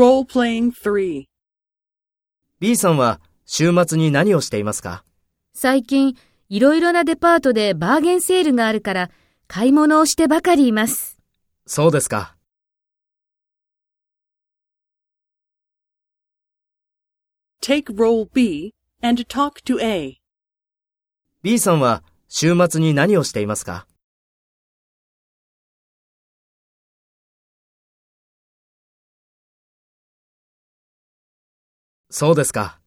Role-playing 3. B さんは週末に何をしていますか？最近、いろいろなデパートでバーゲンセールがあるから、買い物をしてばかりいます。そうですか。Take role B and talk to A. B さんは週末に何をしていますか？そうですか。